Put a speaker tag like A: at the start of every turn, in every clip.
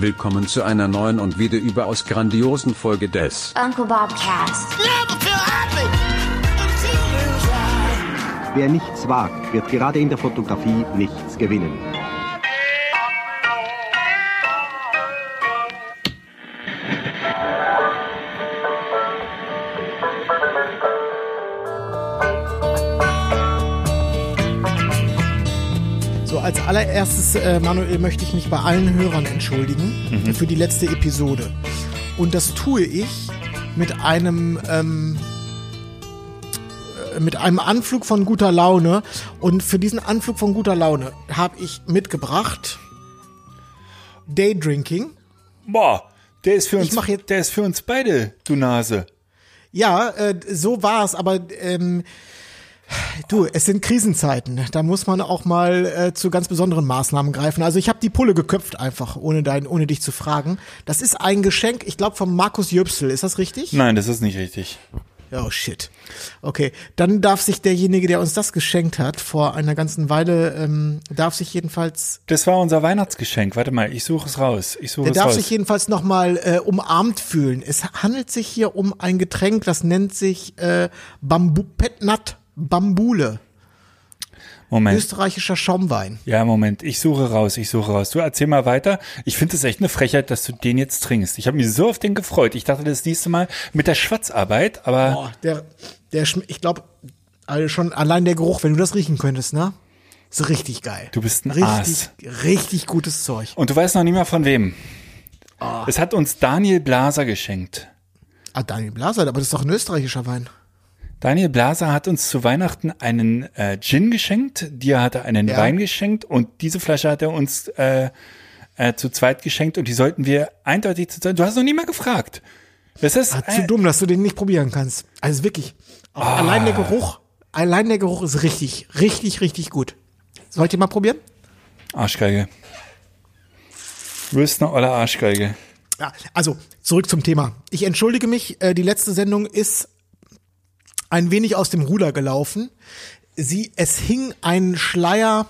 A: Willkommen zu einer neuen und wieder überaus grandiosen Folge des
B: Uncle Bob Cast.
C: Wer nichts wagt, wird gerade in der Fotografie nichts gewinnen.
D: Allererstes, äh, Manuel, möchte ich mich bei allen Hörern entschuldigen für die letzte Episode. Und das tue ich mit einem, ähm, äh, mit einem Anflug von guter Laune. Und für diesen Anflug von guter Laune habe ich mitgebracht Daydrinking.
E: Boah, der ist für uns,
D: Ich mach jetzt-
E: der ist für uns beide, du Nase.
D: Ja, äh, so war es, aber ähm, du, es sind Krisenzeiten. Da muss man auch mal äh, zu ganz besonderen Maßnahmen greifen. Also ich habe die Pulle geköpft einfach, ohne dein, ohne dich zu fragen. Das ist ein Geschenk, ich glaube, vom Markus Jöpsel. Ist das richtig?
E: Nein, das ist nicht richtig.
D: Oh shit. Okay, dann darf sich derjenige, der uns das geschenkt hat, vor einer ganzen Weile, ähm, darf sich jedenfalls
E: Das war unser Weihnactsgeschenk. Warte mal, ich suche es raus. Ich suche
D: Der
E: es
D: darf
E: raus.
D: sich jedenfalls nochmal äh, umarmt fühlen. Es handelt sich hier um ein Getränk, das nennt sich äh, Bambu Petnat Bambule.
E: Moment.
D: Österreichischer Schaumwein.
E: Ja, Moment. Ich suche raus. Ich suche raus. Du erzähl mal weiter. Ich finde es echt eine Frechheit, dass du den jetzt trinkst. Ich habe mich so auf den gefreut. Ich dachte das nächste Mal mit der Schwarzarbeit, aber
D: Boah, der, der ich glaube, also schon allein der Geruch, wenn du das riechen könntest, ne? Ist richtig geil.
E: Du bist ein
D: richtig, richtig gutes Zeug.
E: und du weißt noch nicht mal von wem.
D: Ah.
E: Es hat uns Daniel Blaser geschenkt.
D: Ah, Daniel Blaser, aber das ist doch ein österreichischer Wein.
E: Daniel Blaser hat uns zu Weihnachten einen äh, Gin geschenkt, dir hat er einen
D: Ja.
E: Wein geschenkt und diese Flasche hat er uns äh, äh, zu zweit geschenkt und die sollten wir eindeutig zu zweit. Du hast noch nie mal gefragt. Das ist
D: Ah, zu dumm, dass du den nicht probieren kannst. Also wirklich, auch allein der Geruch, allein der Geruch ist richtig, richtig, richtig gut. Sollt ihr mal probieren?
E: Arschgeige. Du bist eine olle Arschgeige.
D: Ja, also zurück zum Thema. Ich entschuldige mich, äh, die letzte Sendung ist ein wenig aus dem Ruder gelaufen. Sie, es hing ein Schleier,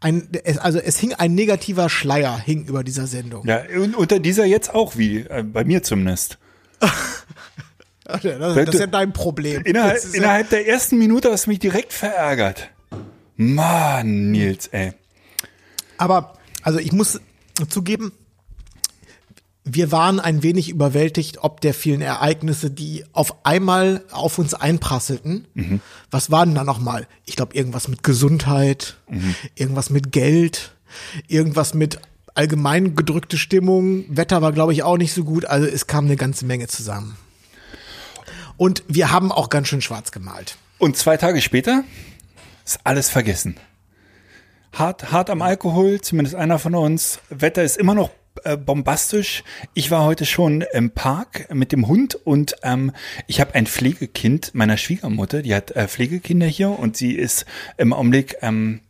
D: ein, es, also es hing ein negativer Schleier hing über dieser Sendung.
E: Ja, und unter dieser jetzt auch, wie äh, bei mir zumindest.
D: Das, das ist ja dein Problem.
E: Innerhalb,
D: ja,
E: innerhalb der ersten Minute hast du mich direkt verärgert. Mann, Nils, ey.
D: aber, also ich muss zugeben, wir waren ein wenig überwältigt, ob der vielen Ereignisse, die auf einmal auf uns einprasselten. Was waren da nochmal? Ich glaube, irgendwas mit Gesundheit, irgendwas mit Geld, irgendwas mit allgemein gedrückte Stimmung. Wetter war, glaube ich, auch nicht so gut. Also es kam eine ganze Menge zusammen. Und wir haben auch ganz schön schwarz gemalt.
E: Und zwei Tage später ist alles vergessen. Hart, hart am Alkohol, zumindest einer von uns. Wetter ist immer noch äh, bombastisch. Ich war heute schon im Park mit dem Hund und ähm, ich habe ein Pflegekind meiner Schwiegermutter, die hat äh, Pflegekinder hier und sie ist im Augenblick, ähm,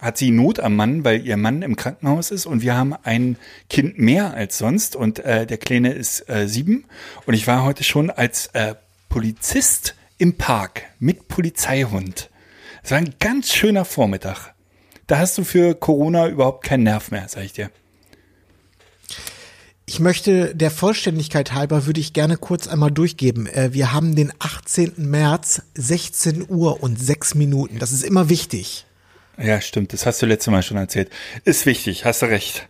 E: hat sie Not am Mann, weil ihr Mann im Krankenhaus ist und wir haben ein Kind mehr als sonst und äh, der Kleine ist äh, sieben und ich war heute schon als äh, Polizist im Park mit Polizeihund. Es war ein ganz schöner Vormittag. Da hast du für Corona überhaupt keinen Nerv mehr, sag ich dir.
D: Ich möchte der Vollständigkeit halber würde ich gerne kurz einmal durchgeben. Äh, Wir haben den 18. März, 16 Uhr und 6 Minuten. Das ist immer wichtig.
E: Ja, stimmt. Das hast du letztes Mal schon erzählt. Ist wichtig. Hast du recht.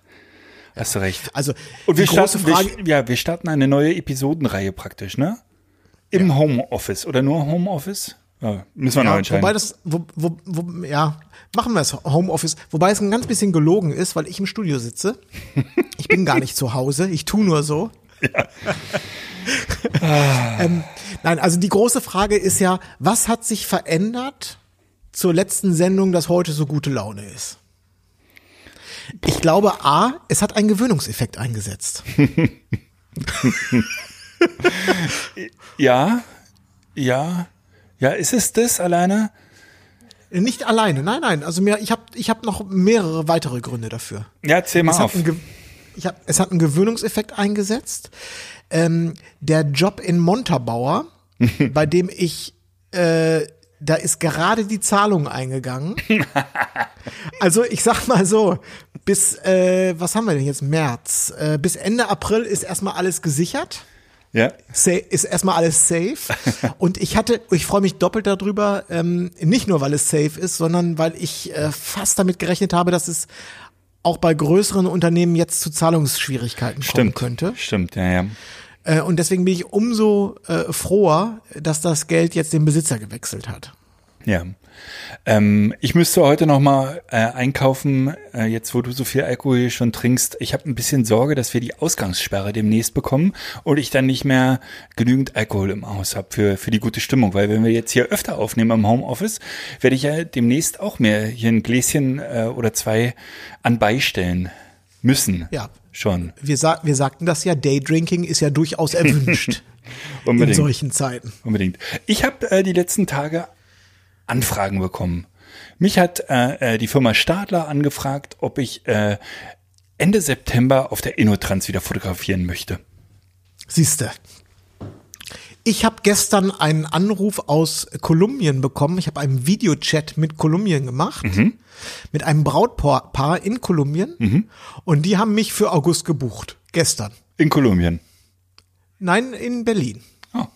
E: Hast du recht.
D: Also
E: Und wir starten,
D: Frage.
E: wir, ja, wir starten eine neue Episodenreihe praktisch, ne? Im Homeoffice oder nur Homeoffice? Ja, müssen wir noch
D: ja,
E: entscheiden.
D: wobei das, wo, wo, wo, ja, machen wir es Homeoffice. Wobei es ein ganz bisschen gelogen ist, weil ich im Studio sitze. Ich bin gar nicht zu Hause. Ich tu nur so. ähm, nein, also die große Frage ist ja, was hat sich verändert zur letzten Sendung, dass heute so gute Laune ist? Ich glaube, A, es hat einen Gewöhnungseffekt eingesetzt.
E: ja, ja, ja, ist es das alleine?
D: Nicht alleine, nein, nein. Also mir, ich habe ich hab noch mehrere weitere Gründe dafür.
E: Ja, zähl mal
D: Es
E: auf.
D: hat, einen, Ge- ich hab, es hat einen Gewöhnungseffekt eingesetzt. Ähm, der Job in Montabaur, bei dem ich, äh, da ist gerade die Zahlung eingegangen. Also ich sag mal so, bis, äh, was haben wir denn jetzt? März. Äh, bis Ende April ist erstmal alles gesichert.
E: Ja.
D: Ist erstmal alles safe. Und ich hatte, ich freue mich doppelt darüber, ähm, nicht nur weil es safe ist, sondern weil ich äh, fast damit gerechnet habe, dass es auch bei größeren Unternehmen jetzt zu Zahlungsschwierigkeiten kommen
E: Stimmt.
D: könnte.
E: Stimmt, ja, ja.
D: Äh, und deswegen bin ich umso äh, froher, dass das Geld jetzt den Besitzer gewechselt hat.
E: Ja. Ähm, ich müsste heute noch mal äh, einkaufen, äh, jetzt wo du so viel Alkohol schon trinkst. Ich habe ein bisschen Sorge, dass wir die Ausgangssperre demnächst bekommen und ich dann nicht mehr genügend Alkohol im Haus habe für, für die gute Stimmung. Weil wenn wir jetzt hier öfter aufnehmen im Homeoffice, werde ich ja demnächst auch mir hier ein Gläschen äh, oder zwei anbeistellen müssen.
D: Ja.
E: Schon.
D: Wir, sa wir sagten das ja, Daydrinking ist ja durchaus erwünscht in
E: Unbedingt.
D: solchen Zeiten.
E: Unbedingt. Ich habe äh, die letzten Tage Anfragen bekommen. Mich hat äh, äh, die Firma Stadler angefragt, ob ich äh, Ende September auf der Innotrans wieder fotografieren möchte.
D: Siehste. Ich habe gestern einen Anruf aus Kolumbien bekommen. Ich habe einen Videochat mit Kolumbien gemacht, mit einem Brautpaar in Kolumbien. Und die haben mich für August gebucht. Gestern.
E: In Kolumbien.
D: Nein, in Berlin.
E: Oh,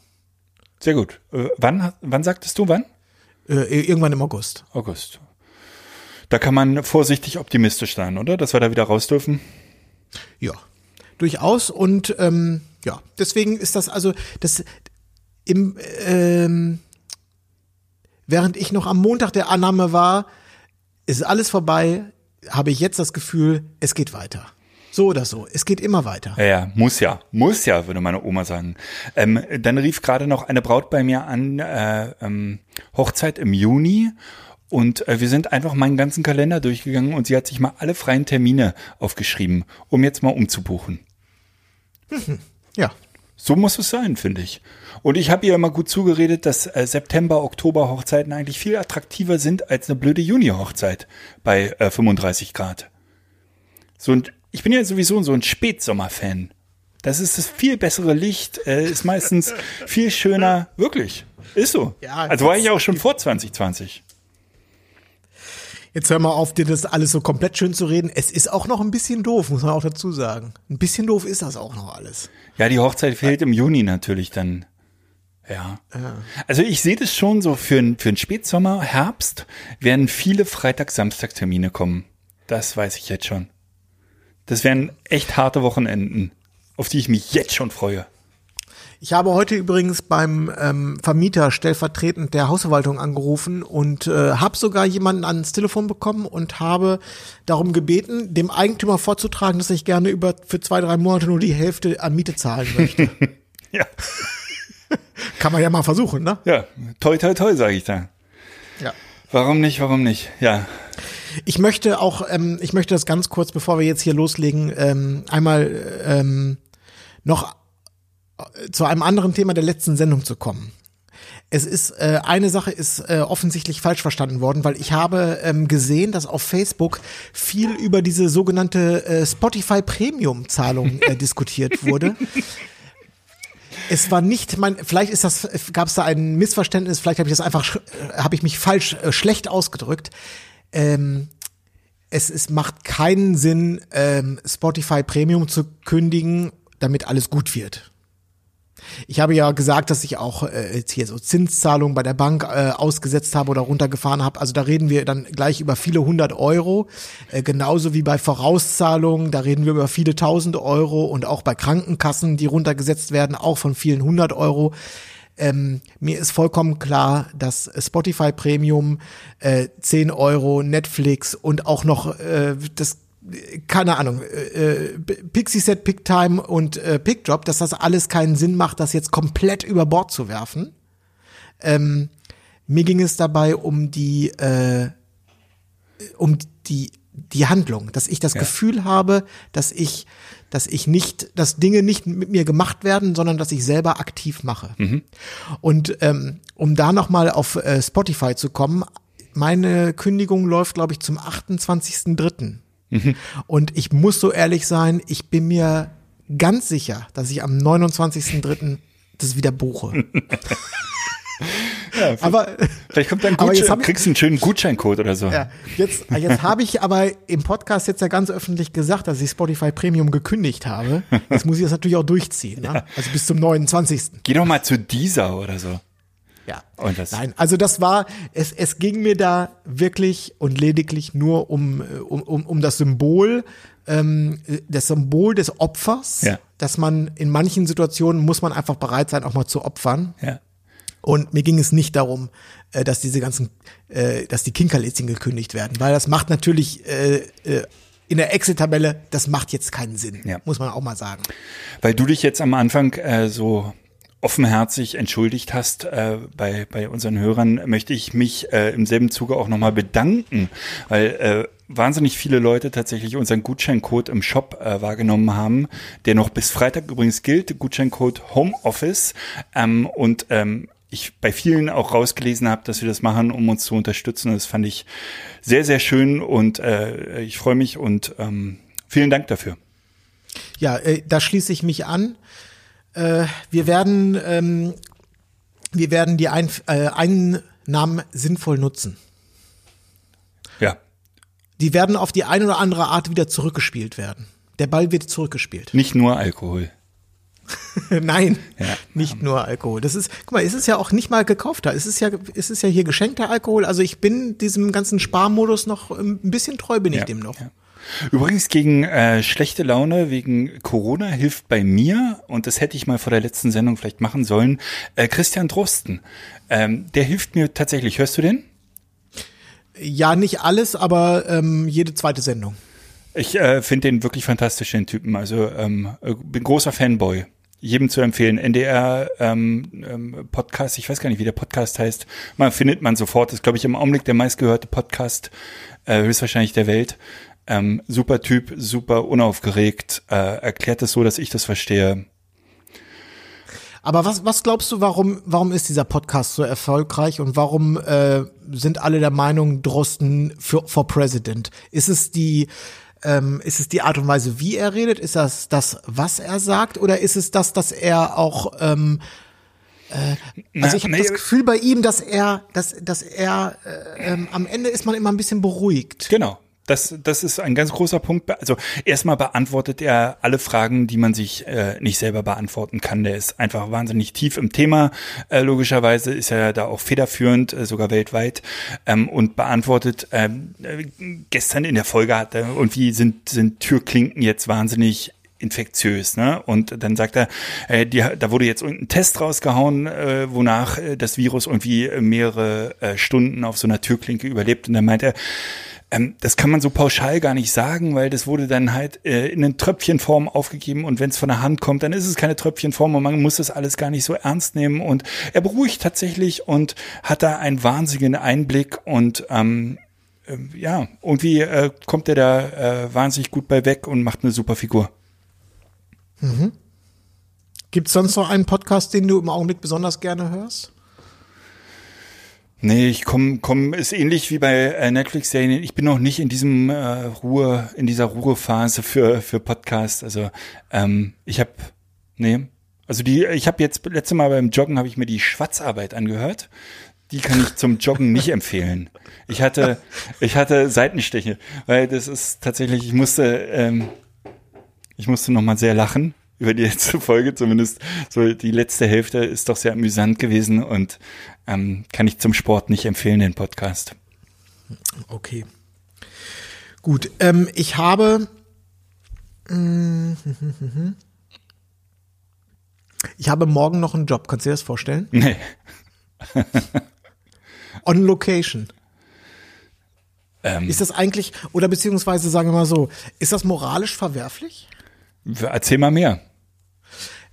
E: sehr gut. Äh, wann, wann sagtest du wann?
D: Äh, irgendwann im August.
E: August. Da kann man vorsichtig optimistisch sein, oder? Dass wir da wieder raus dürfen.
D: Ja, durchaus. Und ähm, ja, deswegen ist das also das im ähm, während ich noch am Montag der Annahme war, ist alles vorbei, habe ich jetzt das Gefühl, es geht weiter. So oder so, es geht immer weiter.
E: Ja, ja, muss ja, muss ja, würde meine Oma sagen. Ähm, dann rief gerade noch eine Braut bei mir an, äh, ähm, Hochzeit im Juni. Und äh, wir sind einfach meinen ganzen Kalender durchgegangen und sie hat sich mal alle freien Termine aufgeschrieben, um jetzt mal umzubuchen.
D: Ja,
E: So muss es sein, finde ich. Und ich habe ihr immer gut zugeredet, dass äh, September, Oktober Hochzeiten eigentlich viel attraktiver sind als eine blöde Juni-Hochzeit bei äh, 35 Grad. So und ich bin ja sowieso so ein Spätsommer-Fan. Das ist das viel bessere Licht, äh, ist meistens viel schöner. Wirklich, ist so.
D: Ja,
E: also war ich auch schon vor 2020.
D: jetzt hör mal auf, dir das alles so komplett schön zu reden. Es ist auch noch ein bisschen doof, muss man auch dazu sagen. Ein bisschen doof ist das auch noch alles.
E: Ja, die Hochzeit fehlt im Juni natürlich dann. Ja. Also ich sehe das schon so für, für einen Spätsommer, Herbst werden viele Freitag-Samstag-Termine kommen. Das weiß ich jetzt schon. Das werden echt harte Wochenenden, auf die ich mich jetzt schon freue.
D: Ich habe heute übrigens beim ähm, Vermieter stellvertretend der Hausverwaltung angerufen und äh, habe sogar jemanden ans Telefon bekommen und habe darum gebeten, dem Eigentümer vorzutragen, dass ich gerne über für zwei, drei Monate nur die Hälfte an Miete zahlen möchte.
E: Ja,
D: Kann man ja mal versuchen, ne?
E: ja, toi, toi, toi, sage ich da.
D: Ja.
E: Warum nicht, warum nicht? Ja,
D: Ich möchte auch, ähm, ich möchte das ganz kurz, bevor wir jetzt hier loslegen, ähm, einmal ähm, noch äh, zu einem anderen Thema der letzten Sendung zu kommen. Es ist äh, eine Sache ist äh, offensichtlich falsch verstanden worden, weil ich habe ähm, gesehen, dass auf Facebook viel über diese sogenannte äh, Spotify Premium Zahlung äh, diskutiert wurde. Es war nicht mein, vielleicht ist das, gab es da ein Missverständnis, vielleicht habe ich das einfach, äh, habe ich mich falsch, äh, schlecht ausgedrückt. Ähm, es, es macht keinen Sinn, ähm, Spotify Premium zu kündigen, damit alles gut wird. Ich habe ja gesagt, dass ich auch äh, jetzt hier so Zinszahlungen bei der Bank äh, ausgesetzt habe oder runtergefahren habe. Also da reden wir dann gleich über viele hundert Euro. Äh, genauso wie bei Vorauszahlungen, da reden wir über viele tausend Euro und auch bei Krankenkassen, die runtergesetzt werden, auch von vielen hundert Euro. Ähm, mir ist vollkommen klar, dass Spotify Premium äh, 10 Euro, Netflix und auch noch äh, das keine Ahnung, äh, äh, Pixie Set, Picktime und äh, Pickdrop, dass das alles keinen Sinn macht, das jetzt komplett über Bord zu werfen. Ähm, mir ging es dabei um die, äh, um die, die Handlung, dass ich das Gefühl habe, dass ich, dass ich nicht, dass Dinge nicht mit mir gemacht werden, sondern dass ich selber aktiv mache. Und ähm, um da nochmal auf äh, Spotify zu kommen, meine Kündigung läuft, glaube ich, zum 28.03. Und ich muss so ehrlich sein, ich bin mir ganz sicher, dass ich am 29.03. das wieder buche. aber
E: Vielleicht kommt dann Gutschein, kriegst du einen schönen Gutscheincode oder so.
D: ja, jetzt, jetzt habe ich aber im Podcast jetzt ja ganz öffentlich gesagt, dass ich Spotify Premium gekündigt habe. Jetzt muss ich das natürlich auch durchziehen. Ne? Also bis zum 29.
E: Geh doch mal zu dieser oder so.
D: Ja.
E: Und das-
D: Nein, also das war, es, es ging mir da wirklich und lediglich nur um, um, um, um das Symbol, ähm, das Symbol des Opfers,
E: Ja.
D: dass man in manchen Situationen muss man einfach bereit sein, auch mal zu opfern.
E: Ja.
D: Und mir ging es nicht darum, äh, dass diese ganzen, äh, dass die Kinkerlitzchen gekündigt werden, weil das macht natürlich äh, äh, in der Exit-Tabelle, das macht jetzt keinen Sinn,
E: Ja.
D: muss man auch mal sagen.
E: Weil du dich jetzt am Anfang äh, so offenherzig entschuldigt hast äh, bei, bei unseren Hörern, möchte ich mich äh, im selben Zuge auch nochmal bedanken, weil äh, wahnsinnig viele Leute tatsächlich unseren Gutscheincode im Shop äh, wahrgenommen haben, der noch bis Freitag übrigens gilt, Gutscheincode Homeoffice ähm, und ähm, ich bei vielen auch rausgelesen habe, dass wir das machen, um uns zu unterstützen. Das fand ich sehr, sehr schön und äh, ich freue mich und ähm, vielen Dank dafür.
D: Ja, äh, da schließe ich mich an. Äh, wir werden, ähm, wir werden die Ein äh, Einnahmen sinnvoll nutzen.
E: Ja,
D: Die werden auf die eine oder andere Art wieder zurückgespielt werden. Der Ball wird zurückgespielt.
E: nicht nur Alkohol.
D: Nein,
E: Ja.
D: nicht nur Alkohol. Das ist, guck mal, es ist ja auch nicht mal gekaufter. Es ist ja, es ist ja hier geschenkter Alkohol. Also ich bin diesem ganzen Sparmodus noch ähm, ein bisschen treu bin ich
E: Ja,
D: dem noch.
E: ja. Übrigens gegen äh, schlechte Laune wegen Corona hilft bei mir, und das hätte ich mal vor der letzten Sendung vielleicht machen sollen, äh, Christian Drosten. Ähm, der hilft mir tatsächlich. Hörst du den?
D: Ja, nicht alles, aber ähm, jede zweite Sendung.
E: Ich äh, finde den wirklich fantastisch, den Typen. Also ähm, äh, bin großer Fanboy. Jedem zu empfehlen. NDR ähm, ähm, Podcast, ich weiß gar nicht, wie der Podcast heißt. Man findet man sofort. ist, glaube ich, im Augenblick der meistgehörte Podcast, äh, höchstwahrscheinlich der Welt. Ähm, super Typ, super unaufgeregt, äh, erklärt es so, dass ich das verstehe.
D: Aber was, was glaubst du, warum, warum ist dieser Podcast so erfolgreich und warum äh, sind alle der Meinung, Drosten für, for President? Ist es die, ähm, ist es die Art und Weise, wie er redet? Ist das das, was er sagt? Oder ist es das, dass er auch, ähm, äh, also ich habe
E: nee,
D: das Gefühl bei ihm, dass er, dass, dass er, äh, ähm, am Ende ist man immer ein bisschen beruhigt.
E: Genau. Das, das ist ein ganz großer Punkt. Also erstmal beantwortet er alle Fragen, die man sich äh, nicht selber beantworten kann. Der ist einfach wahnsinnig tief im Thema. Äh, logischerweise ist er da auch federführend, äh, sogar weltweit, ähm, und beantwortet. Ähm, äh, gestern in der Folge hat er irgendwie sind sind Türklinken jetzt wahnsinnig infektiös, ne? Und dann sagt er, äh, die, da wurde jetzt irgendein Test rausgehauen, äh, wonach äh, das Virus irgendwie mehrere äh, Stunden auf so einer Türklinke überlebt. Und dann meint er, ähm, das kann man so pauschal gar nicht sagen, weil das wurde dann halt äh, in eine Tröpfchenform aufgegeben und wenn es von der Hand kommt, dann ist es keine Tröpfchenform und man muss das alles gar nicht so ernst nehmen. Und er beruhigt tatsächlich und hat da einen wahnsinnigen Einblick und ähm, äh, ja, irgendwie äh, kommt er da äh, wahnsinnig gut bei weg und macht eine super Figur.
D: Gibt es sonst noch einen Podcast, den du im Augenblick besonders gerne hörst?
E: Nee, ich komme, komm, ist ähnlich wie bei äh, Netflix-Serien. Ich bin noch nicht in diesem äh, Ruhe, in dieser Ruhephase für für Podcast. Also ähm, ich habe, nee, also die, ich habe jetzt letzte Mal beim Joggen habe ich mir die Schwarzarbeit angehört. Die kann ich zum Joggen nicht empfehlen. Ich hatte, ich hatte Seitenstiche, weil das ist tatsächlich, ich musste, ähm, ich musste noch mal sehr lachen über die letzte Folge, zumindest so die letzte Hälfte ist doch sehr amüsant gewesen und ähm, kann ich zum Sport nicht empfehlen, den Podcast.
D: Okay. Gut, ähm, ich habe. Ich habe morgen noch einen Job. Kannst du dir das vorstellen?
E: Nee.
D: On Location.
E: Ähm,
D: Ist das eigentlich, oder beziehungsweise sagen wir mal so, ist das moralisch verwerflich?
E: erzähl mal mehr.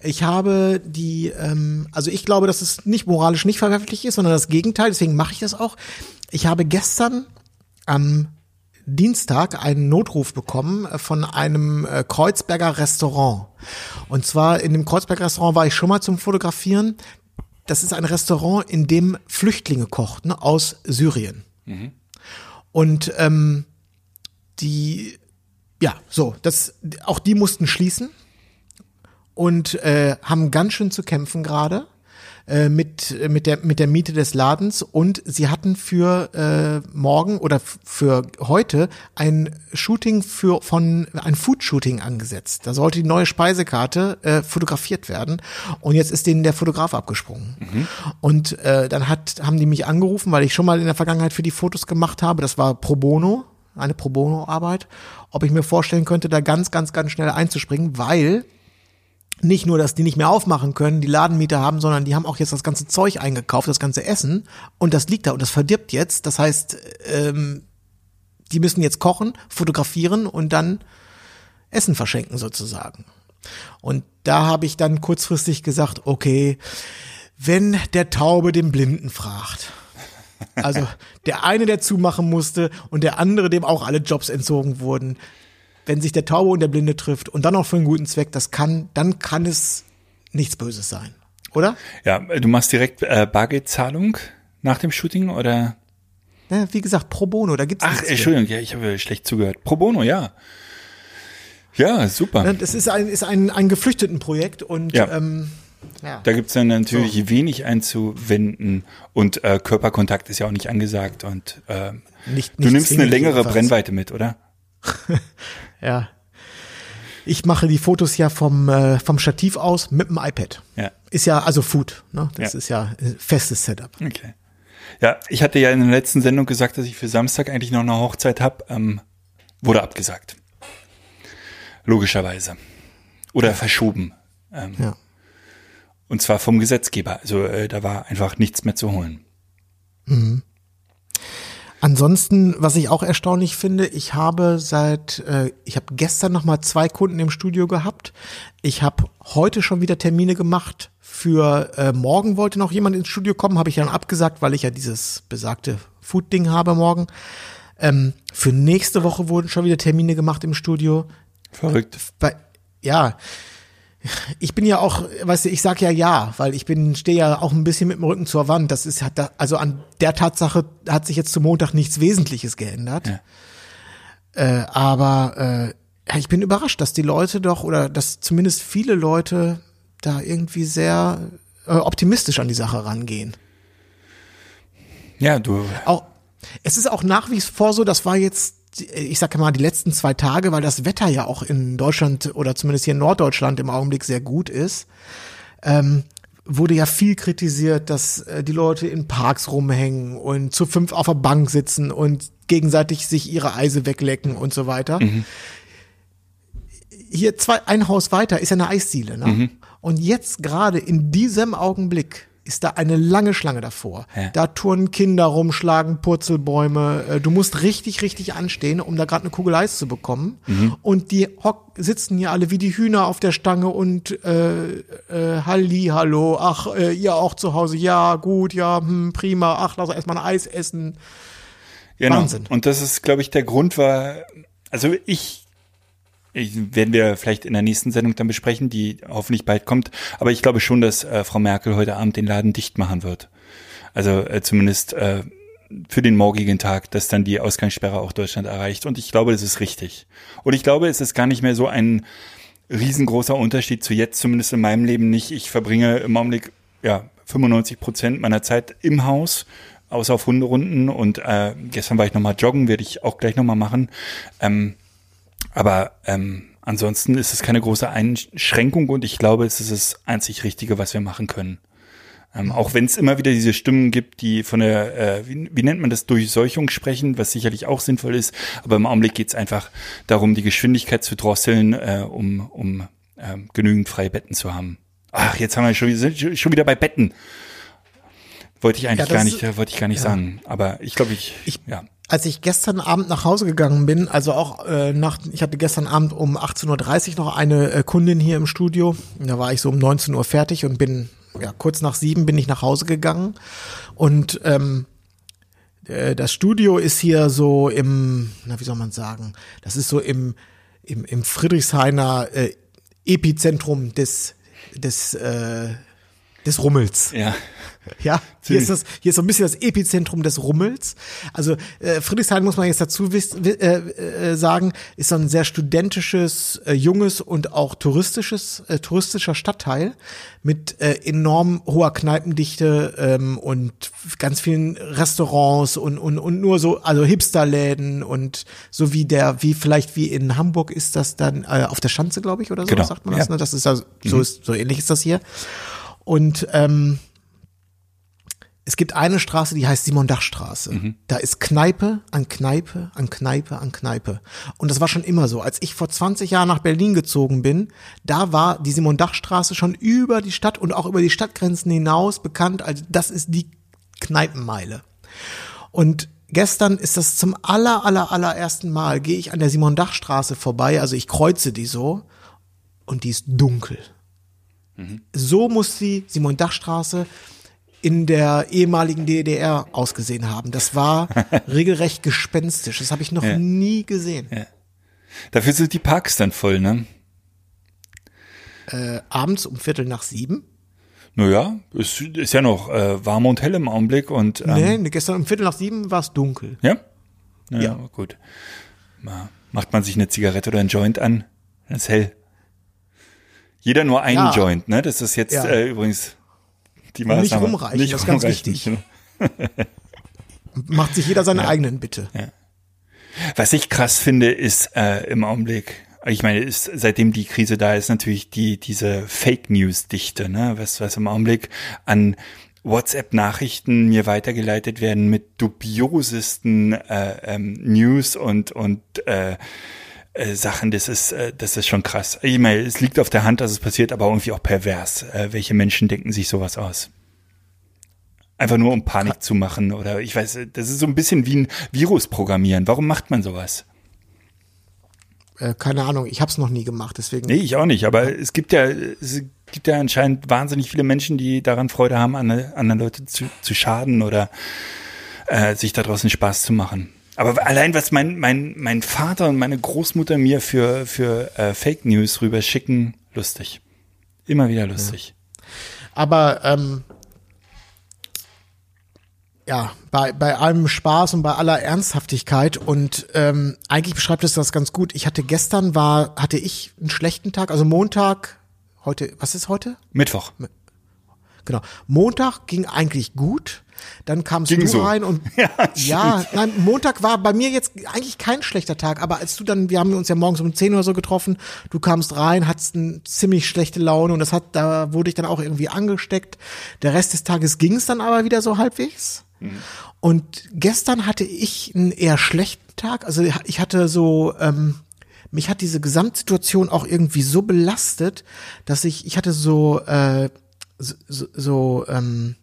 D: Ich habe die, ähm, also ich glaube, dass es nicht moralisch nicht verwerflich ist, sondern das Gegenteil. Deswegen mache ich das auch. Ich habe gestern am Dienstag einen Notruf bekommen von einem äh, Kreuzberger Restaurant. Und zwar in dem Kreuzberger Restaurant war ich schon mal zum Fotografieren. Das ist ein Restaurant, in dem Flüchtlinge kochten aus Syrien. Und ähm, die, ja, so, das, auch die mussten schließen und äh, haben ganz schön zu kämpfen gerade. äh, mit, mit, der, mit der Miete des Ladens und sie hatten für äh, morgen oder für heute ein Shooting für von ein Food-Shooting angesetzt. Da sollte die neue Speisekarte äh, fotografiert werden und jetzt ist denen der Fotograf abgesprungen. Und äh, dann hat, haben die mich angerufen, weil ich schon mal in der Vergangenheit für die Fotos gemacht habe. Das war pro bono, eine pro bono Arbeit, ob ich mir vorstellen könnte, da ganz, ganz, ganz schnell einzuspringen, weil nicht nur, dass die nicht mehr aufmachen können, die Ladenmieter haben, sondern die haben auch jetzt das ganze Zeug eingekauft, das ganze Essen und das liegt da und das verdirbt jetzt. Das heißt, ähm, die müssen jetzt kochen, fotografieren und dann Essen verschenken sozusagen. Und da habe ich dann kurzfristig gesagt, okay, wenn der Taube den Blinden fragt. Also der eine, der zumachen musste und der andere, dem auch alle Jobs entzogen wurden. Wenn sich der Taube und der Blinde trifft und dann auch für einen guten Zweck, das kann, dann kann es nichts Böses sein, oder?
E: Ja, du machst direkt äh, Bargeldzahlung nach dem Shooting oder?
D: Ja, wie gesagt, pro bono, da gibt's
E: Ach. Entschuldigung, ja, ich habe schlecht zugehört. Pro bono, ja. Ja, super.
D: Das ist ein, ist ein, ein Geflüchtetenprojekt und
E: Ja.
D: ähm, ja.
E: Da gibt's dann natürlich wenig einzuwenden und äh, Körperkontakt ist ja auch nicht angesagt und äh,
D: Nicht-
E: du
D: nicht
E: nimmst eine längere
D: jedenfalls.
E: Brennweite mit, oder?
D: Ja. Ich mache die Fotos ja vom, äh, vom Stativ aus mit dem iPad.
E: Ja.
D: Ist ja also Food, ne? Das
E: Ja.
D: ist ja ein festes Setup.
E: Okay. Ja, ich hatte ja in der letzten Sendung gesagt, dass ich für Samstag eigentlich noch eine Hochzeit habe. Ähm, wurde abgesagt. Logischerweise. Oder verschoben. Ähm,
D: Ja.
E: Und zwar vom Gesetzgeber. Also äh, da war einfach nichts mehr zu holen.
D: Ansonsten, was ich auch erstaunlich finde, ich habe seit, äh, ich habe gestern noch mal zwei Kunden im Studio gehabt. Ich habe heute schon wieder Termine gemacht. Für äh, morgen wollte noch jemand ins Studio kommen, habe ich dann abgesagt, weil ich ja dieses besagte Food-Ding habe morgen. Ähm, für nächste Woche wurden schon wieder Termine gemacht im Studio.
E: Verrückt.
D: bei, ja, ich bin ja auch, weißt du, ich sag ja ja, weil ich bin, stehe ja auch ein bisschen mit dem Rücken zur Wand. Das ist, hat da, also an der Tatsache hat sich jetzt zum Montag nichts Wesentliches geändert.
E: Ja.
D: Äh, aber äh, ich bin überrascht, dass die Leute doch, oder dass zumindest viele Leute da irgendwie sehr äh, optimistisch an die Sache rangehen.
E: Ja, du.
D: Auch, es ist auch nach wie vor so, das war jetzt, ich sage mal, die letzten zwei Tage, weil das Wetter ja auch in Deutschland oder zumindest hier in Norddeutschland im Augenblick sehr gut ist, ähm, wurde ja viel kritisiert, dass äh, die Leute in Parks rumhängen und zu fünf auf der Bank sitzen und gegenseitig sich ihre Eise weglecken und so weiter. Hier zwei, ein Haus weiter ist ja eine Eisdiele, ne? Und jetzt gerade in diesem Augenblick ist da eine lange Schlange davor.
E: Ja.
D: Da turnen Kinder rum, schlagen Purzelbäume. Äh, Du musst richtig, richtig anstehen, um da gerade eine Kugel Eis zu bekommen. Und die hock, sitzen hier alle wie die Hühner auf der Stange und äh, äh, Halli, hallo, ach, äh, ihr auch zu Hause, ja, gut, ja, hm, prima, ach, lass erstmal ein Eis essen.
E: Genau.
D: Wahnsinn.
E: Und das ist, glaube ich, der Grund war, also ich werden wir vielleicht in der nächsten Sendung dann besprechen, die hoffentlich bald kommt, aber ich glaube schon, dass äh, Frau Merkel heute Abend den Laden dicht machen wird. Also äh, zumindest äh, für den morgigen Tag, dass dann die Ausgangssperre auch Deutschland erreicht. Und ich glaube, das ist richtig. Und ich glaube, es ist gar nicht mehr so ein riesengroßer Unterschied zu jetzt, zumindest in meinem Leben nicht. Ich verbringe im Augenblick ja 95 Prozent meiner Zeit im Haus, außer auf Hunderunden. Und äh, gestern war ich nochmal joggen, werde ich auch gleich nochmal machen. Ähm, aber ähm, ansonsten ist es keine große Einschränkung und ich glaube, es ist das einzig Richtige, was wir machen können. Ähm, auch wenn es immer wieder diese Stimmen gibt, die von der, äh, wie, wie nennt man das, Durchseuchung sprechen, was sicherlich auch sinnvoll ist. Aber im Augenblick geht es einfach darum, die Geschwindigkeit zu drosseln, äh, um, um ähm, genügend freie Betten zu haben. Ach, jetzt haben wir schon, sind schon wieder bei Betten. Wollte ich eigentlich
D: Ja,
E: gar nicht, wollte ich gar nicht sagen. Aber ich glaube, ich,
D: Ich-
E: ja.
D: Als ich gestern Abend nach Hause gegangen bin, also auch äh, nach, ich hatte gestern Abend um 18.30 Uhr noch eine äh, Kundin hier im Studio. Da war ich so um 19 Uhr fertig und bin, ja, kurz nach sieben bin ich nach Hause gegangen. Und ähm, äh, das Studio ist hier so im, na wie soll man sagen, das ist so im, im, im Friedrichshainer äh, Epizentrum des, des, äh, des Rummels.
E: Ja.
D: Ja, hier ist das, hier ist so ein bisschen das Epizentrum des Rummels. Also äh, Friedrichshain muss man jetzt dazu wiss, äh, äh, sagen, ist so ein sehr studentisches, äh, junges und auch touristisches, äh, touristischer Stadtteil mit äh, enorm hoher Kneipendichte ähm, und ganz vielen Restaurants und, und, und nur so, also Hipsterläden und so wie der, wie vielleicht wie in Hamburg ist das dann äh, auf der Schanze, glaube ich, oder so
E: Genau,
D: sagt man das.
E: ja.
D: Ne? Das ist also, so ist, so ähnlich ist das hier. Und ähm, es gibt eine Straße, die heißt Simon-Dach-Straße.
E: Mhm.
D: Da ist Kneipe an Kneipe an Kneipe an Kneipe. Und das war schon immer so. Als ich vor 20 Jahren nach Berlin gezogen bin, da war die Simon-Dach-Straße schon über die Stadt und auch über die Stadtgrenzen hinaus bekannt. Also das ist die Kneipenmeile. Und gestern ist das zum aller, aller, allerersten Mal, gehe ich an der Simon-Dach-Straße vorbei, also ich kreuze die so und die ist dunkel. So muss die Simon-Dach-Straße in der ehemaligen DDR ausgesehen haben. Das war regelrecht gespenstisch. Das habe ich noch
E: Ja.
D: nie gesehen.
E: Dafür sind die Parks dann voll, ne?
D: Äh, abends um Viertel nach sieben.
E: Naja, es ist ja noch äh, warm und hell im Augenblick und ähm,
D: nee, gestern um Viertel nach sieben war es dunkel.
E: ja? ja,
D: Ja.
E: gut. Ma- Macht man sich eine Zigarette oder ein Joint an, dann ist hell. Jeder nur einen
D: Ja.
E: Joint, ne? Das ist jetzt
D: Ja.
E: äh, übrigens die
D: Und nicht
E: Maßnahme.
D: rumreichen, das ist ganz wichtig.
E: genau.
D: Macht sich jeder seine eigenen, bitte.
E: Was ich krass finde, ist äh, im Augenblick, ich meine, ist, seitdem die Krise da ist, natürlich die diese Fake News Dichte, ne? Was was im Augenblick an WhatsApp-Nachrichten mir weitergeleitet werden mit dubiosesten äh, ähm, News und und äh, äh, Sachen, das ist äh, das ist schon krass. Ich meine, es liegt auf der Hand, dass es passiert, aber irgendwie auch pervers. Äh, welche Menschen denken sich sowas aus? Einfach nur um Panik zu machen oder ich weiß, das ist so ein bisschen wie ein Virus programmieren. Warum macht man sowas?
D: Äh, keine Ahnung, ich habe es noch nie gemacht, deswegen.
E: Nee, ich auch nicht, aber es gibt ja, es gibt ja anscheinend wahnsinnig viele Menschen, die daran Freude haben, andere, anderen Leute zu, zu schaden oder äh, sich da draußen Spaß zu machen. Aber allein was mein, mein, mein Vater und meine Großmutter mir für, für äh, Fake News rüber schicken, lustig. Immer wieder lustig.
D: Aber ähm, ja, bei, bei allem Spaß und bei aller Ernsthaftigkeit und ähm, eigentlich beschreibt es das ganz gut. Ich hatte gestern war, hatte ich einen schlechten Tag, also Montag, heute, was ist heute?
E: Mittwoch.
D: Genau. Montag ging eigentlich gut. Dann kamst
E: Ging
D: du
E: so.
D: rein und
E: Ja,
D: ja, nein, Montag war bei mir jetzt eigentlich kein schlechter Tag, aber als du dann, wir haben uns ja morgens um 10 oder so getroffen, du kamst rein, hattest eine ziemlich schlechte Laune und das hat, da wurde ich dann auch irgendwie angesteckt. Der Rest des Tages ging es dann aber wieder so halbwegs. Und gestern hatte ich einen eher schlechten Tag. Also ich hatte so, ähm, mich hat diese Gesamtsituation auch irgendwie so belastet, dass ich, ich hatte so, äh, so, so, so ähm,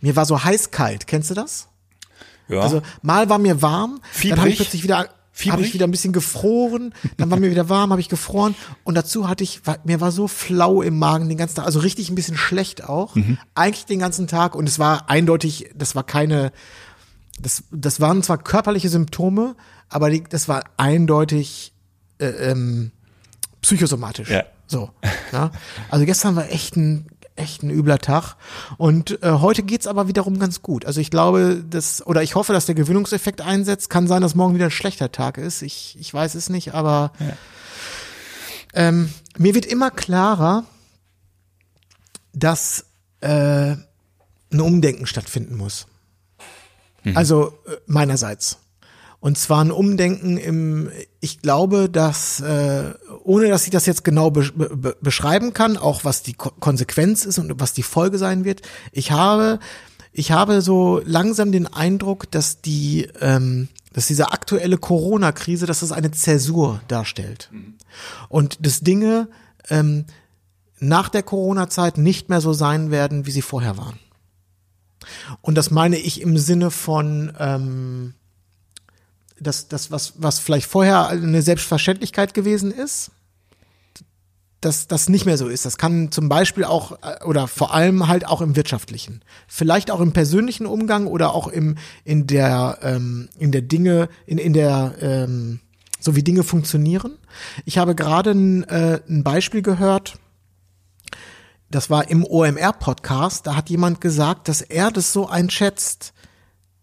D: mir war so heiß-kalt. Kennst du das?
E: Ja.
D: Also mal war mir warm, dann habe
E: Fiebrig?
D: ich plötzlich wieder habe
E: Fiebrig?
D: ich wieder ein bisschen gefroren, dann war mir wieder warm, habe ich gefroren und dazu hatte ich war, mir war so flau im Magen den ganzen Tag, also richtig ein bisschen schlecht auch,
E: Mhm.
D: eigentlich den ganzen Tag und es war eindeutig, das war keine das das waren zwar körperliche Symptome, aber die, das war eindeutig äh, ähm, psychosomatisch.
E: Ja.
D: So. Ja? Also gestern war echt ein echt ein übler Tag und äh, heute geht's aber wiederum ganz gut. Also ich glaube, dass oder ich hoffe, dass der Gewöhnungseffekt einsetzt. Kann sein, dass morgen wieder ein schlechter Tag ist. Ich ich weiß es nicht, aber ähm, mir wird immer klarer, dass äh, ein Umdenken stattfinden muss. Also äh, meinerseits. Und zwar ein Umdenken im, ich glaube, dass, äh, ohne dass ich das jetzt genau be be beschreiben kann, auch was die Ko Konsequenz ist und was die Folge sein wird, ich habe, ich habe so langsam den Eindruck, dass die, ähm, dass diese aktuelle Corona-Krise, dass das eine Zäsur darstellt. Und dass Dinge ähm, nach der Corona-Zeit nicht mehr so sein werden, wie sie vorher waren. Und das meine ich im Sinne von, ähm, das, das was, was vielleicht vorher eine Selbstverständlichkeit gewesen ist, dass das nicht mehr so ist. Das kann zum Beispiel auch äh, oder vor allem halt auch im wirtschaftlichen, vielleicht auch im persönlichen Umgang oder auch im in der ähm, in der Dinge in in der ähm, so wie Dinge funktionieren. Ich habe gerade ein, äh, ein Beispiel gehört das war im OMR-Podcast, da hat jemand gesagt, dass er das so einschätzt,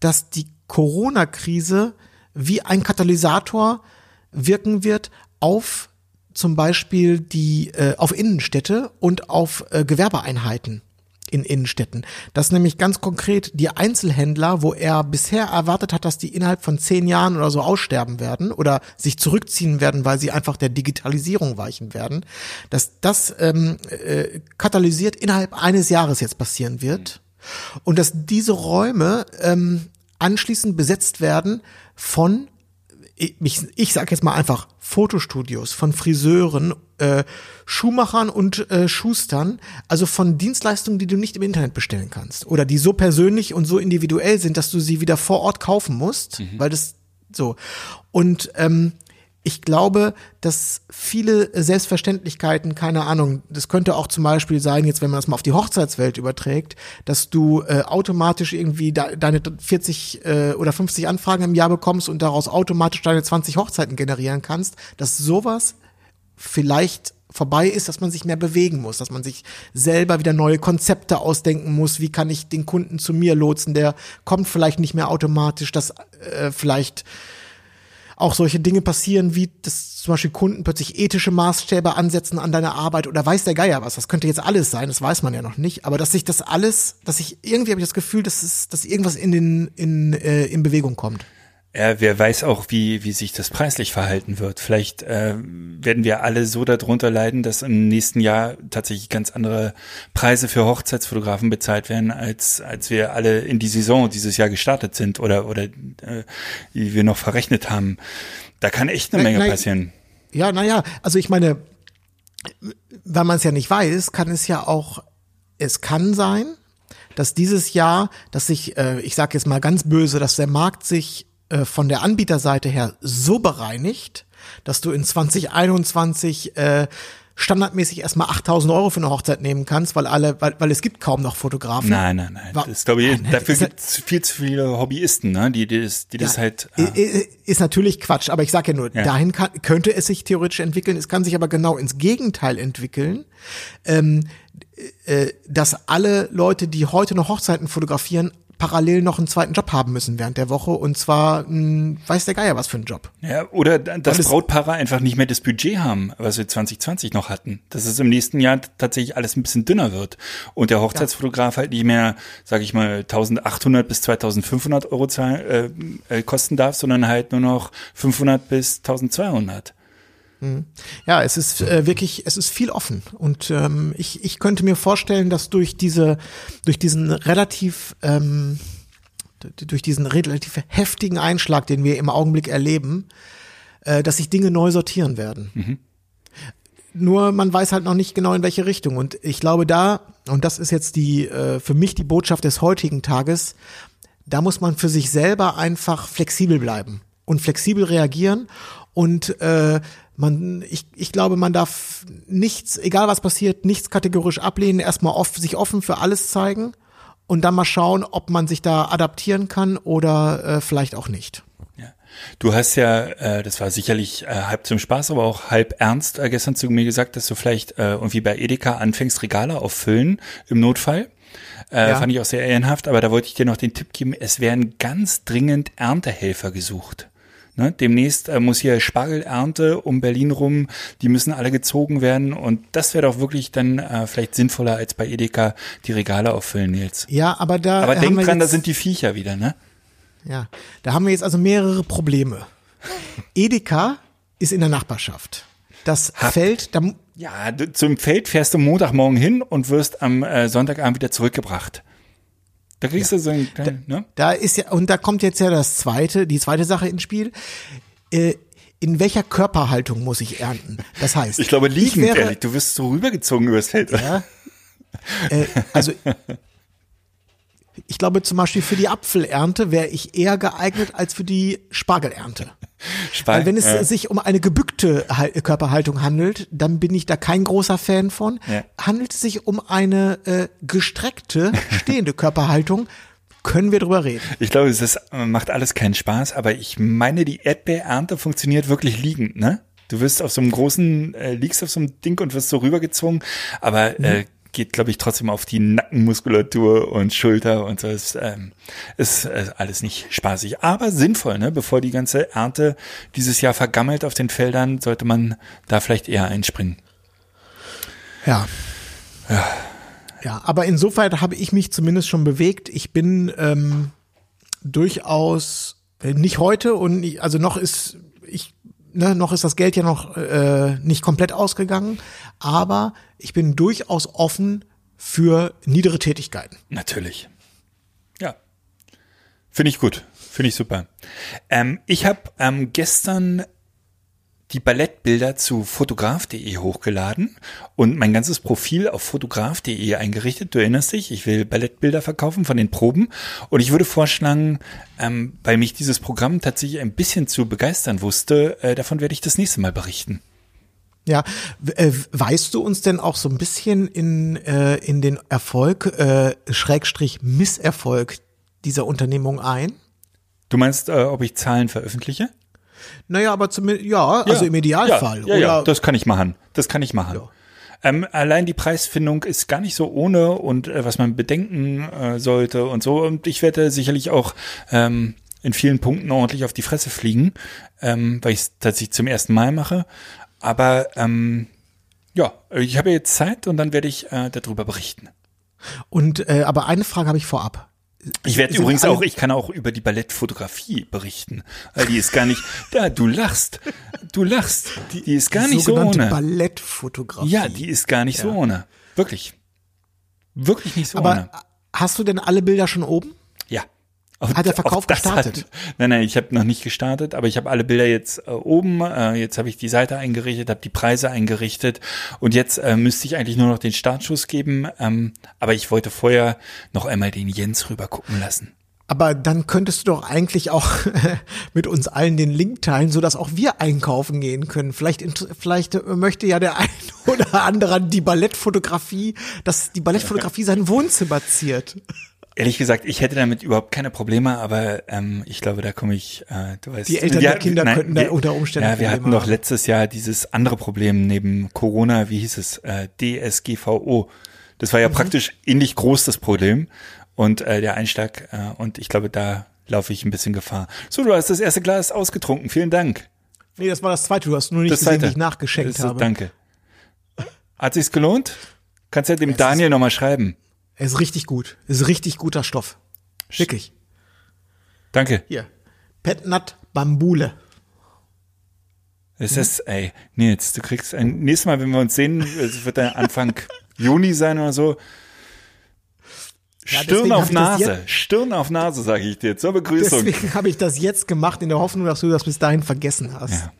D: dass die Corona-Krise wie ein Katalysator wirken wird auf zum Beispiel die äh, auf Innenstädte und auf äh, Gewerbeeinheiten in Innenstädten. Das nämlich ganz konkret die Einzelhändler, wo er bisher erwartet hat, dass die innerhalb von zehn Jahren oder so aussterben werden oder sich zurückziehen werden, weil sie einfach der Digitalisierung weichen werden, dass das ähm, äh, katalysiert innerhalb eines Jahres jetzt passieren wird und dass diese Räume ähm, anschließend besetzt werden von ich, ich sage jetzt mal einfach Fotostudios von Friseuren, äh, Schuhmachern und äh, Schustern, also von Dienstleistungen, die du nicht im Internet bestellen kannst oder die so persönlich und so individuell sind, dass du sie wieder vor Ort kaufen musst, mhm. weil das so und ähm, ich glaube, dass viele Selbstverständlichkeiten, keine Ahnung, das könnte auch zum Beispiel sein, jetzt wenn man das mal auf die Hochzeitswelt überträgt, dass du äh, automatisch irgendwie da, deine 40 äh, oder 50 Anfragen im Jahr bekommst und daraus automatisch deine 20 Hochzeiten generieren kannst, dass sowas vielleicht vorbei ist, dass man sich mehr bewegen muss, dass man sich selber wieder neue Konzepte ausdenken muss. Wie kann ich den Kunden zu mir lotsen? Der kommt vielleicht nicht mehr automatisch, dass äh, vielleicht auch solche Dinge passieren, wie dass zum Beispiel Kunden plötzlich ethische Maßstäbe ansetzen an deiner Arbeit oder weiß der Geier was. Das könnte jetzt alles sein, das weiß man ja noch nicht. Aber dass sich das alles, dass ich irgendwie habe ich das Gefühl, dass es, dass irgendwas in den in äh, in Bewegung kommt.
E: Ja, wer weiß auch, wie, wie sich das preislich verhalten wird. Vielleicht äh, werden wir alle so darunter leiden, dass im nächsten Jahr tatsächlich ganz andere Preise für Hochzeitsfotografen bezahlt werden, als, als wir alle in die Saison dieses Jahr gestartet sind oder, oder äh, wie wir noch verrechnet haben. Da kann echt eine Menge passieren.
D: Ja, naja, also ich meine, weil man es ja nicht weiß, kann es ja auch, es kann sein, dass dieses Jahr, dass sich, äh, ich sage jetzt mal ganz böse, dass der Markt sich äh, von der Anbieterseite her so bereinigt, dass du in 2021 äh, standardmäßig erstmal 8000 Euro für eine Hochzeit nehmen kannst, weil alle, weil, weil es gibt kaum noch Fotografen.
E: Nein, nein, nein. War, das glaube ich, nein, dafür gibt es viel zu viele Hobbyisten, ne, die, die das, die ja, das halt.
D: Ah. Ist natürlich Quatsch, aber ich sage ja nur, ja. dahin kann, könnte es sich theoretisch entwickeln. Es kann sich aber genau ins Gegenteil entwickeln. Ähm, äh, dass alle Leute, die heute noch Hochzeiten fotografieren, parallel noch einen zweiten Job haben müssen während der Woche und zwar ein, weiß der Geier was für ein Job.
E: Ja, oder dass Brautpaare einfach nicht mehr das Budget haben, was wir 2020 noch hatten. Dass es im nächsten Jahr tatsächlich alles ein bisschen dünner wird und der Hochzeitsfotograf ja. halt nicht mehr, sage ich mal, 1800 bis 2500 Euro zahlen, äh, äh, kosten darf, sondern halt nur noch 500 bis 1200.
D: Mhm. Ja, es ist äh, wirklich, es ist viel offen und ähm, ich, ich könnte mir vorstellen, dass durch diese, durch diesen relativ, ähm, durch diesen relativ heftigen Einschlag, den wir im Augenblick erleben, äh, dass sich Dinge neu sortieren werden. Mhm. Nur man weiß halt noch nicht genau in welche Richtung und ich glaube da und das ist jetzt die äh, für mich die Botschaft des heutigen Tages, da muss man für sich selber einfach flexibel bleiben und flexibel reagieren und äh, man, ich, ich glaube, man darf nichts, egal was passiert, nichts kategorisch ablehnen, erstmal off, sich offen für alles zeigen und dann mal schauen, ob man sich da adaptieren kann oder äh, vielleicht auch nicht.
E: Ja. Du hast ja, äh, das war sicherlich äh, halb zum Spaß, aber auch halb ernst äh, gestern zu mir gesagt, dass du vielleicht äh, irgendwie bei Edeka anfängst, Regale auffüllen im Notfall. Äh, ja. Fand ich auch sehr ehrenhaft, aber da wollte ich dir noch den Tipp geben, es werden ganz dringend Erntehelfer gesucht. Ne? Demnächst äh, muss hier Spargelernte um Berlin rum, die müssen alle gezogen werden und das wäre doch wirklich dann äh, vielleicht sinnvoller als bei Edeka die Regale auffüllen jetzt.
D: Ja, aber da.
E: Aber denk dran, da sind die Viecher wieder, ne?
D: Ja, da haben wir jetzt also mehrere Probleme. Edeka ist in der Nachbarschaft. Das Hab, Feld, da
E: ja, zum Feld fährst du Montagmorgen hin und wirst am äh, Sonntagabend wieder zurückgebracht. Da kriegst ja. du so ein kleinen,
D: ne? Da ist ja, und da kommt jetzt ja das zweite, die zweite Sache ins Spiel. Äh, in welcher Körperhaltung muss ich ernten? Das heißt,
E: ich glaube liegend, ich wäre, ehrlich, du wirst so rübergezogen übers Feld.
D: Ja. Äh, also ich glaube zum Beispiel für die Apfelernte wäre ich eher geeignet als für die Spargelernte. Weil wenn es ja. sich um eine gebückte Körperhaltung handelt, dann bin ich da kein großer Fan von. Ja. Handelt es sich um eine äh, gestreckte, stehende Körperhaltung, können wir drüber reden.
E: Ich glaube, es macht alles keinen Spaß, aber ich meine, die Erdbeerernte funktioniert wirklich liegend, ne? Du wirst auf so einem großen, äh, liegst auf so einem Ding und wirst so rübergezogen, aber äh, mhm. äh, geht, glaube ich, trotzdem auf die Nackenmuskulatur und Schulter und so. Ist, ähm, ist äh, alles nicht spaßig, aber sinnvoll, ne? Bevor die ganze Ernte dieses Jahr vergammelt auf den Feldern, sollte man da vielleicht eher einspringen.
D: Ja. Ja. Ja, aber insofern habe ich mich zumindest schon bewegt. Ich bin ähm, durchaus äh, nicht heute und also noch ist ne, noch ist das Geld ja noch äh, nicht komplett ausgegangen, aber ich bin durchaus offen für niedere Tätigkeiten.
E: Natürlich. Ja. Finde ich gut. Finde ich super. Ähm, ich habe ähm, gestern die Ballettbilder zu fotograf.de hochgeladen und mein ganzes Profil auf fotograf.de eingerichtet. Du erinnerst dich, ich will Ballettbilder verkaufen von den Proben und ich würde vorschlagen, ähm, weil mich dieses Programm tatsächlich ein bisschen zu begeistern wusste, äh, davon werde ich das nächste Mal berichten.
D: Ja, äh, weißt du uns denn auch so ein bisschen in, äh, in den Erfolg, äh, Schrägstrich Misserfolg dieser Unternehmung ein?
E: Du meinst, äh, ob ich Zahlen veröffentliche?
D: Naja, aber zumindest, ja, also im Idealfall.
E: Ja, ja, ja, das kann ich machen. Das kann ich machen. Ja. Ähm, allein die Preisfindung ist gar nicht so ohne und äh, was man bedenken äh, sollte und so. Und ich werde sicherlich auch ähm, in vielen Punkten ordentlich auf die Fresse fliegen, ähm, weil ich es tatsächlich zum ersten Mal mache. Aber ähm, ja, ich habe jetzt Zeit und dann werde ich äh, darüber berichten.
D: Und äh, aber eine Frage habe ich vorab.
E: Ich werde übrigens auch, ich kann auch über die Ballettfotografie berichten, weil die ist gar nicht, da, du lachst, du lachst, die, die ist gar die nicht so ohne.
D: Ballettfotografie.
E: Ja, die ist gar nicht ja. so ohne. Wirklich. Wirklich nicht so
D: Aber
E: ohne.
D: Hast du denn alle Bilder schon oben?
E: Ja.
D: Auf, hat der Verkauf gestartet? Hat,
E: nein, nein, ich habe noch nicht gestartet, aber ich habe alle Bilder jetzt äh, oben. Äh, jetzt habe ich die Seite eingerichtet, habe die Preise eingerichtet und jetzt äh, müsste ich eigentlich nur noch den Startschuss geben. Ähm, aber ich wollte vorher noch einmal den Jens rüber gucken lassen.
D: Aber dann könntest du doch eigentlich auch mit uns allen den Link teilen, so dass auch wir einkaufen gehen können. Vielleicht, vielleicht möchte ja der ein oder andere die Ballettfotografie, dass die Ballettfotografie sein Wohnzimmer ziert.
E: Ehrlich gesagt, ich hätte damit überhaupt keine Probleme, aber ähm, ich glaube, da komme ich, äh, du weißt.
D: Die Eltern
E: ja,
D: der Kinder nein, könnten da unter Umständen.
E: Ja, wir hatten doch letztes Jahr dieses andere Problem neben Corona, wie hieß es, äh, DSGVO. Das war ja mhm. praktisch ähnlich groß das Problem und äh, der Einschlag äh, und ich glaube, da laufe ich ein bisschen Gefahr. So, du hast das erste Glas ausgetrunken. Vielen Dank.
D: Nee, das war das zweite. Du hast nur nicht das gesehen, wie ich nachgeschenkt
E: ist,
D: habe.
E: Danke. Hat sich's gelohnt? Kannst ja dem es Daniel nochmal schreiben.
D: Er ist richtig gut. Ist richtig guter Stoff. Wirklich.
E: Danke.
D: Hier. Petnat Bambule.
E: Es ist, ey, Nils, du kriegst ein, nächstes Mal, wenn wir uns sehen, es wird dann Anfang Juni sein oder so. Ja, Stirn auf Nase, Stirn auf Nase, sage ich dir zur Begrüßung.
D: Deswegen habe ich das jetzt gemacht, in der Hoffnung, dass du das bis dahin vergessen hast. Ja.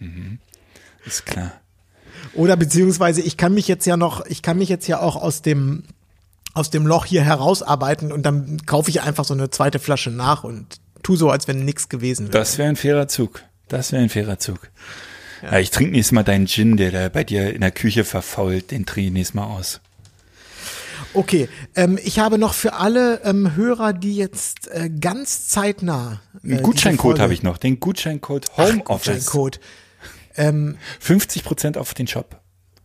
E: Mhm. Ist klar.
D: Oder beziehungsweise ich kann mich jetzt ja noch, ich kann mich jetzt ja auch aus dem aus dem Loch hier herausarbeiten und dann kaufe ich einfach so eine zweite Flasche nach und tu so, als wenn nichts gewesen wäre.
E: Das wäre ein fairer Zug. Das wäre ein fairer Zug. Ja. ja ich trinke nächstes Mal deinen Gin, der da bei dir in der Küche verfault, den trinke ich nächstes Mal aus.
D: Okay, ähm, ich habe noch für alle ähm, Hörer, die jetzt äh, ganz zeitnah.
E: Äh, Einen Gutscheincode habe ich noch, den Gutscheincode Homeoffice. Gutscheincode. Ähm, 50 Prozent auf den Shop.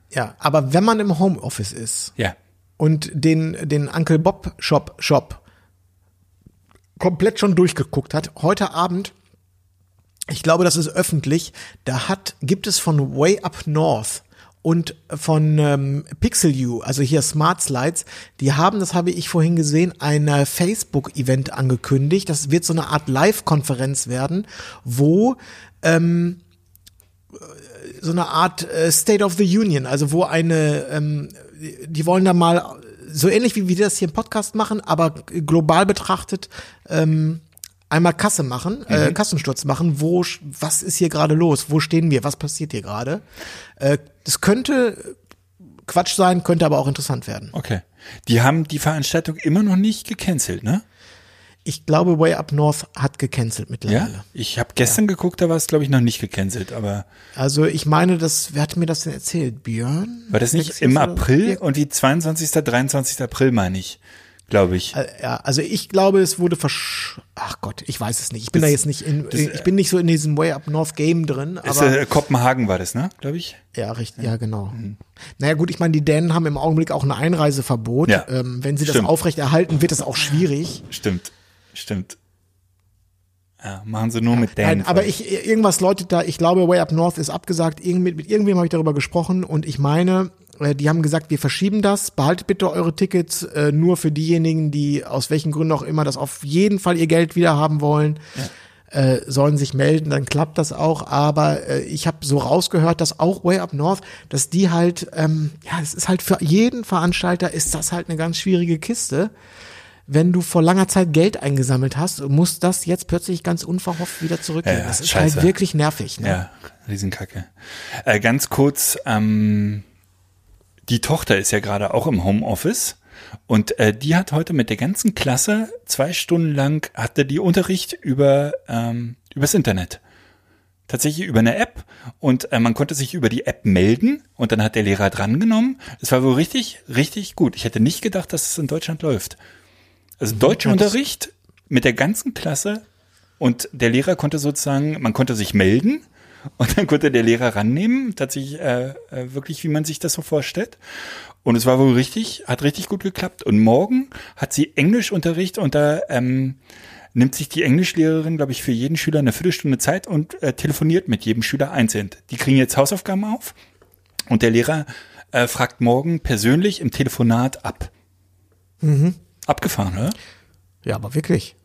D: Ja, aber wenn man im Homeoffice ist.
E: Ja
D: und den, den Uncle Bob Shop Shop komplett schon durchgeguckt hat. Heute Abend, ich glaube, das ist öffentlich, da hat, gibt es von Way Up North und von ähm, PixelU, also hier Smart Slides, die haben, das habe ich vorhin gesehen, ein äh, Facebook-Event angekündigt. Das wird so eine Art Live-Konferenz werden, wo ähm, so eine Art äh, State of the Union, also wo eine ähm, die wollen da mal so ähnlich wie wir das hier im Podcast machen, aber global betrachtet ähm, einmal Kasse machen, äh, mhm. äh, Kassensturz machen. Wo, was ist hier gerade los? Wo stehen wir? Was passiert hier gerade? Äh, das könnte Quatsch sein, könnte aber auch interessant werden.
E: Okay. Die haben die Veranstaltung immer noch nicht gecancelt, ne?
D: Ich glaube, Way Up North hat gecancelt mittlerweile.
E: Ja? Ich habe gestern ja. geguckt, da war es, glaube ich, noch nicht gecancelt, aber.
D: Also ich meine, das, wer hat mir das denn erzählt? Björn?
E: War das nicht im April? Und die 22., 23. April, meine ich. glaube ich.
D: Äh, Ja, also ich glaube, es wurde versch... Ach Gott, ich weiß es nicht. Ich bin
E: Das-
D: da jetzt nicht in,
E: das-
D: ich bin nicht so in diesem Way Up North Game drin,
E: Ist,
D: aber
E: äh, Kopenhagen war das, ne? Glaube ich.
D: ja, richtig, ja, genau.
E: Mhm.
D: Naja, gut, ich meine, die Dänen haben im Augenblick auch ein Einreiseverbot.
E: Ja,
D: Ähm, wenn sie das
E: stimmt.
D: aufrechterhalten, wird es auch schwierig.
E: Stimmt. Stimmt. Ja, machen sie nur mit.
D: Nein, aber ich, irgendwas läutet da, ich glaube, Way Up North ist abgesagt. Irgend, mit, mit irgendwem habe ich darüber gesprochen und ich meine, äh, die haben gesagt, wir verschieben das, behaltet bitte eure Tickets äh, nur für diejenigen, die aus welchen Gründen auch immer das auf jeden Fall ihr Geld wieder haben wollen. Äh, sollen sich melden, dann klappt das auch. Aber äh, ich habe so rausgehört, dass auch Way Up North, dass die halt, ähm, ja, es ist halt für jeden Veranstalter ist das halt eine ganz schwierige Kiste. Wenn du vor langer Zeit Geld eingesammelt hast, muss das jetzt plötzlich ganz unverhofft wieder zurückgehen.
E: Ja, ja,
D: das ist
E: scheiße.
D: halt wirklich nervig. Ne?
E: Ja, Riesenkacke. Äh, ganz kurz, ähm, die Tochter ist ja gerade auch im Homeoffice und äh, die hat heute mit der ganzen Klasse zwei Stunden lang hatte die Unterricht über ähm, übers Internet. Tatsächlich über eine App und äh, man konnte sich über die App melden und dann hat der Lehrer drangenommen. Es war wohl richtig, richtig gut. Ich hätte nicht gedacht, dass es in Deutschland läuft. Also Deutschunterricht mit der ganzen Klasse und der Lehrer konnte sozusagen, man konnte sich melden und dann konnte der Lehrer rannehmen, tatsächlich äh, äh, wirklich, wie man sich das so vorstellt. Und es war wohl richtig, hat richtig gut geklappt. Und morgen hat sie Englischunterricht und da ähm, nimmt sich die Englischlehrerin, glaube ich, für jeden Schüler eine Viertelstunde Zeit und äh, telefoniert mit jedem Schüler einzeln. Die kriegen jetzt Hausaufgaben auf und der Lehrer äh, fragt morgen persönlich im Telefonat ab. Abgefahren, oder?
D: Ja, aber wirklich.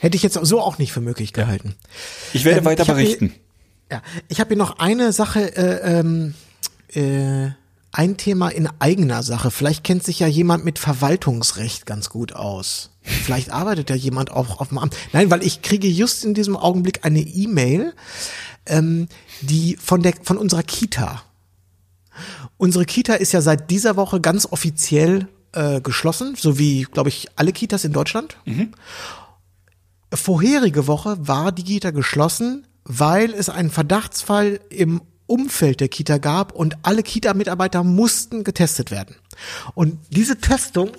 D: Hätte ich jetzt so auch nicht für möglich gehalten.
E: Ich werde
D: Ähm,
E: weiter
D: ich hab hier-
E: berichten.
D: Ja, ich habe hier noch eine Sache, äh, ähm, äh, ein Thema in eigener Sache. Vielleicht kennt sich ja jemand mit Verwaltungsrecht ganz gut aus. Vielleicht arbeitet ja jemand auch auf dem Amt. Nein, weil ich kriege just in diesem Augenblick eine E-Mail, ähm, die von der von unserer Kita. Unsere Kita ist ja seit dieser Woche ganz offiziell äh, geschlossen, so wie, glaube ich, alle Kitas in Deutschland. Vorherige Woche war die Kita geschlossen, weil es einen Verdachtsfall im Umfeld der Kita gab und alle Kita-Mitarbeiter mussten getestet werden. Und diese Testung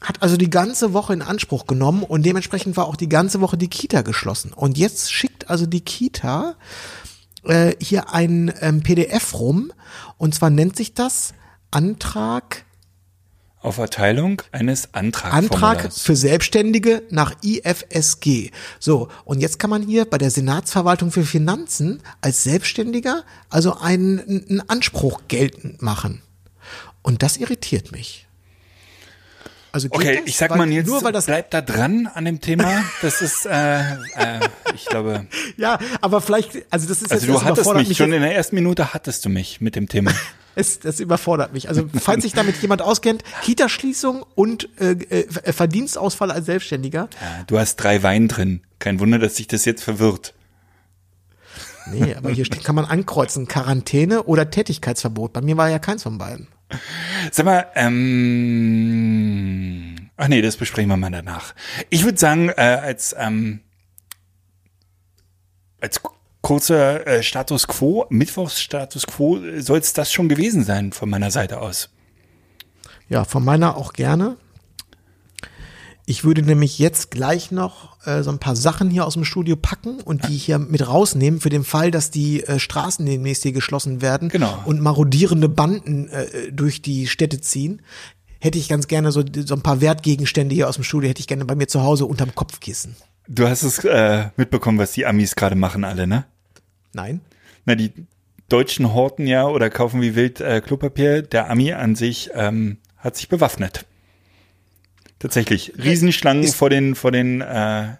D: hat also die ganze Woche in Anspruch genommen und dementsprechend war auch die ganze Woche die Kita geschlossen. Und jetzt schickt also die Kita äh, hier ein ähm, PDF rum und zwar nennt sich das Antrag
E: Auf Erteilung eines Antragformulars.
D: Antrag für Selbstständige nach IFSG. So, und jetzt kann man hier bei der Senatsverwaltung für Finanzen als Selbstständiger also einen, einen Anspruch geltend machen. Und das irritiert mich. Also geht
E: Okay,
D: das?
E: ich sag
D: Weil-
E: mal jetzt,
D: nur weil das
E: bleib da dran an dem Thema. Das ist, äh, äh, ich glaube,
D: ja, aber vielleicht also das ist
E: also
D: jetzt
E: du hattest mich, schon in der ersten Minute hattest du mich mit dem Thema.
D: es, das überfordert mich. Also falls sich damit jemand auskennt, Kitaschließung und äh, äh, Verdienstausfall als Selbstständiger.
E: Ja, du hast drei Wein drin. Kein Wunder, dass sich das jetzt verwirrt.
D: Nee, aber hier steht, kann man ankreuzen, Quarantäne oder Tätigkeitsverbot. Bei mir war ja keins von beiden.
E: Sag mal, ähm, ach nee, das besprechen wir mal danach. Ich würde sagen, äh, als, ähm, als kurzer äh, Status Quo, Mittwochsstatus Quo, soll es das schon gewesen sein von meiner Seite aus.
D: Ja, von meiner auch gerne. Ich würde nämlich jetzt gleich noch äh, so ein paar Sachen hier aus dem Studio packen und die hier mit rausnehmen für den Fall, dass die äh, Straßen demnächst hier geschlossen werden
E: Genau.
D: und marodierende Banden äh, durch die Städte ziehen. Hätte ich ganz gerne so, so ein paar Wertgegenstände hier aus dem Studio, hätte ich gerne bei mir zu Hause unterm Kopfkissen.
E: Du hast es äh, mitbekommen, was die Amis gerade machen alle, ne?
D: Nein?
E: Na, die Deutschen horten ja oder kaufen wie wild äh, Klopapier. Der Ami an sich ähm, hat sich bewaffnet. Tatsächlich. Riesenschlangen
D: ist-
E: vor den, vor den äh,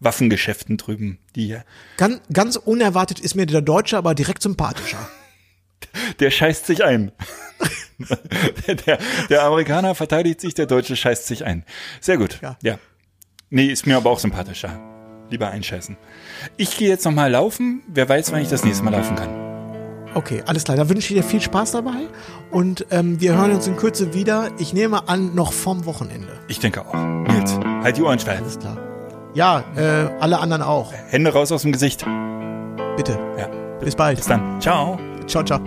E: Waffengeschäften drüben. Die hier.
D: Ganz, ganz unerwartet ist mir der Deutsche aber direkt sympathischer.
E: Der scheißt sich ein. der, der, der Amerikaner verteidigt sich, der Deutsche scheißt sich ein. Sehr gut.
D: Ja.
E: ja. Nee, ist mir aber auch sympathischer. Lieber einscheißen. Ich gehe jetzt nochmal laufen. Wer weiß, wann ich das nächste Mal laufen kann.
D: Okay, alles klar. Da wünsche ich dir viel Spaß dabei und ähm, wir hören uns in Kürze wieder. Ich nehme an, noch vom Wochenende.
E: Ich denke auch. Nils, halt die Ohren steil.
D: Alles klar. Ja, äh, alle anderen auch.
E: Hände raus aus dem Gesicht.
D: Bitte.
E: Ja.
D: Bis bald.
E: Bis dann. Ciao.
D: Ciao, ciao.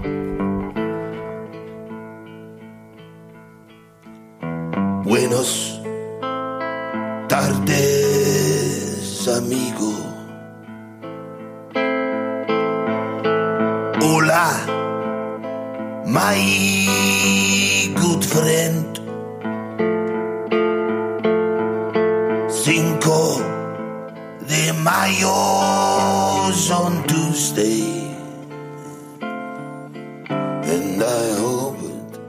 B: Buenos tardes, amigo. Hola, my good friend. Cinco de Mayo on Tuesday. And I hoped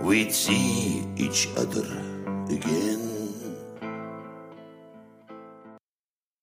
B: we'd see each other again.